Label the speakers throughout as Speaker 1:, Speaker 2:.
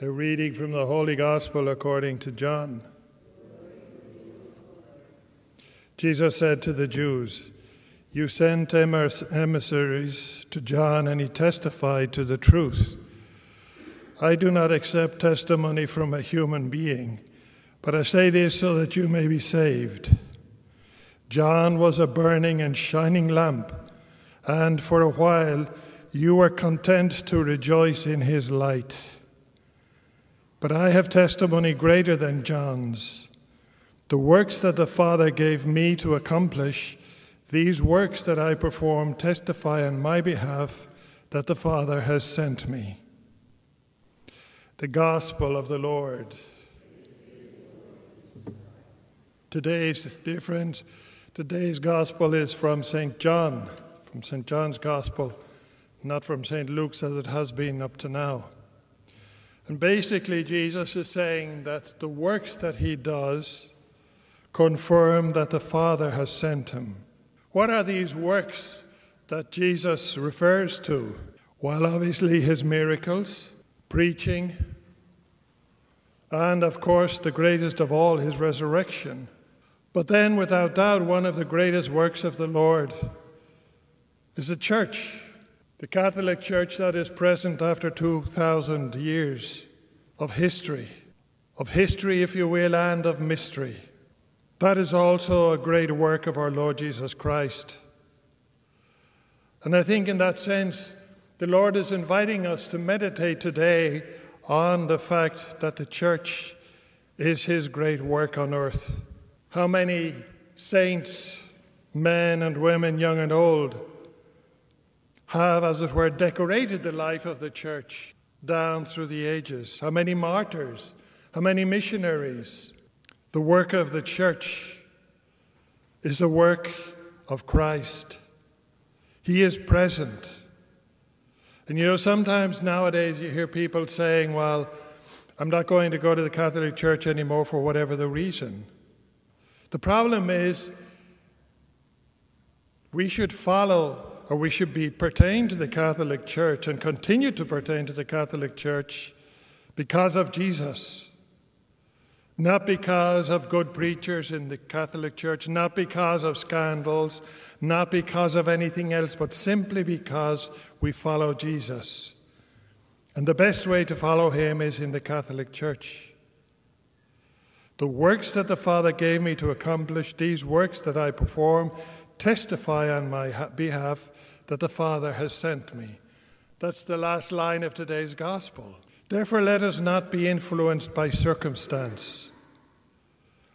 Speaker 1: A reading from the Holy Gospel according to John. Jesus said to the Jews, You sent emissaries to John, and he testified to the truth. I do not accept testimony from a human being, but I say this so that you may be saved. John was a burning and shining lamp, and for a while you were content to rejoice in his light. But I have testimony greater than John's. The works that the Father gave me to accomplish, these works that I perform testify on my behalf that the Father has sent me. The Gospel of the Lord. Today's different. Today's Gospel is from St. John, from St. John's Gospel, not from St. Luke's as it has been up to now. And basically, Jesus is saying that the works that he does confirm that the Father has sent him. What are these works that Jesus refers to? Well, obviously, his miracles, preaching, and of course, the greatest of all, his resurrection. But then, without doubt, one of the greatest works of the Lord is the church the Catholic Church that is present after 2,000 years of history, of history, if you will, and of mystery. That is also a great work of our Lord Jesus Christ. And I think, in that sense, the Lord is inviting us to meditate today on the fact that the church is His great work on earth. How many saints, men and women, young and old, have, as it were, decorated the life of the church down through the ages. How many martyrs, how many missionaries. The work of the church is the work of Christ. He is present. And you know, sometimes nowadays you hear people saying, well, I'm not going to go to the Catholic Church anymore for whatever the reason. The problem is we should follow or we should be pertain to the Catholic Church and continue to pertain to the Catholic Church because of Jesus. Not because of good preachers in the Catholic Church, not because of scandals, not because of anything else, but simply because we follow Jesus. And the best way to follow him is in the Catholic Church. The works that the Father gave me to accomplish, these works that I perform, testify on my behalf that the Father has sent me. That's the last line of today's gospel. Therefore, let us not be influenced by circumstance.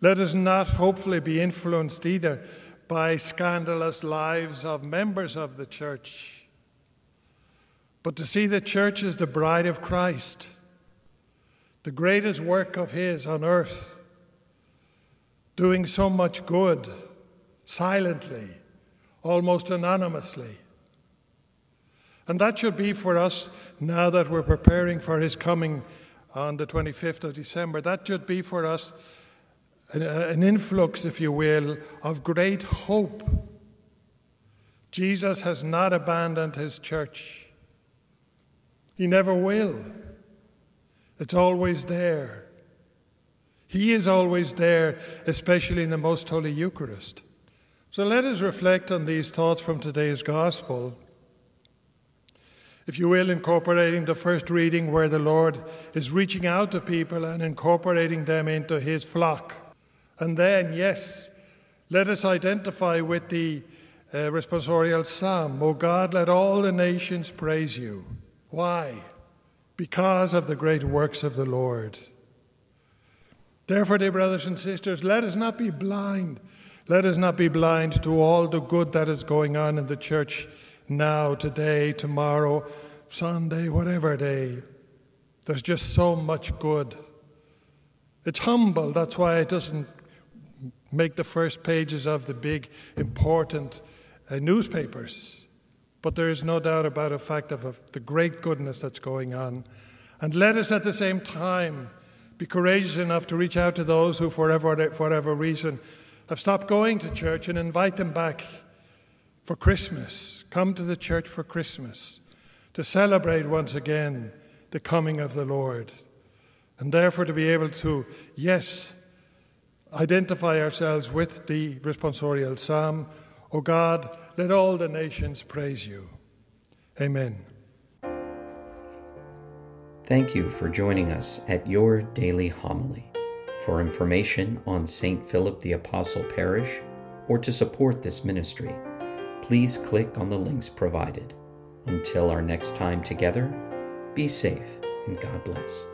Speaker 1: Let us not hopefully be influenced either by scandalous lives of members of the church, but to see the church as the bride of Christ, the greatest work of His on earth, doing so much good silently, almost anonymously. And that should be for us now that we're preparing for his coming on the 25th of December. That should be for us an, uh, an influx, if you will, of great hope. Jesus has not abandoned his church, he never will. It's always there. He is always there, especially in the Most Holy Eucharist. So let us reflect on these thoughts from today's Gospel if you will, incorporating the first reading where the Lord is reaching out to people and incorporating them into his flock. And then, yes, let us identify with the uh, responsorial psalm O God, let all the nations praise you. Why? Because of the great works of the Lord. Therefore, dear brothers and sisters, let us not be blind. Let us not be blind to all the good that is going on in the church now, today, tomorrow, Sunday, whatever day. There's just so much good. It's humble, that's why it doesn't make the first pages of the big, important uh, newspapers. But there is no doubt about the fact of, of the great goodness that's going on. And let us at the same time be courageous enough to reach out to those who, for whatever, for whatever reason, have stopped going to church and invite them back for Christmas. Come to the church for Christmas to celebrate once again the coming of the Lord. And therefore, to be able to, yes, identify ourselves with the responsorial psalm, O God, let all the nations praise you. Amen.
Speaker 2: Thank you for joining us at your daily homily. For information on St. Philip the Apostle Parish or to support this ministry, please click on the links provided. Until our next time together, be safe and God bless.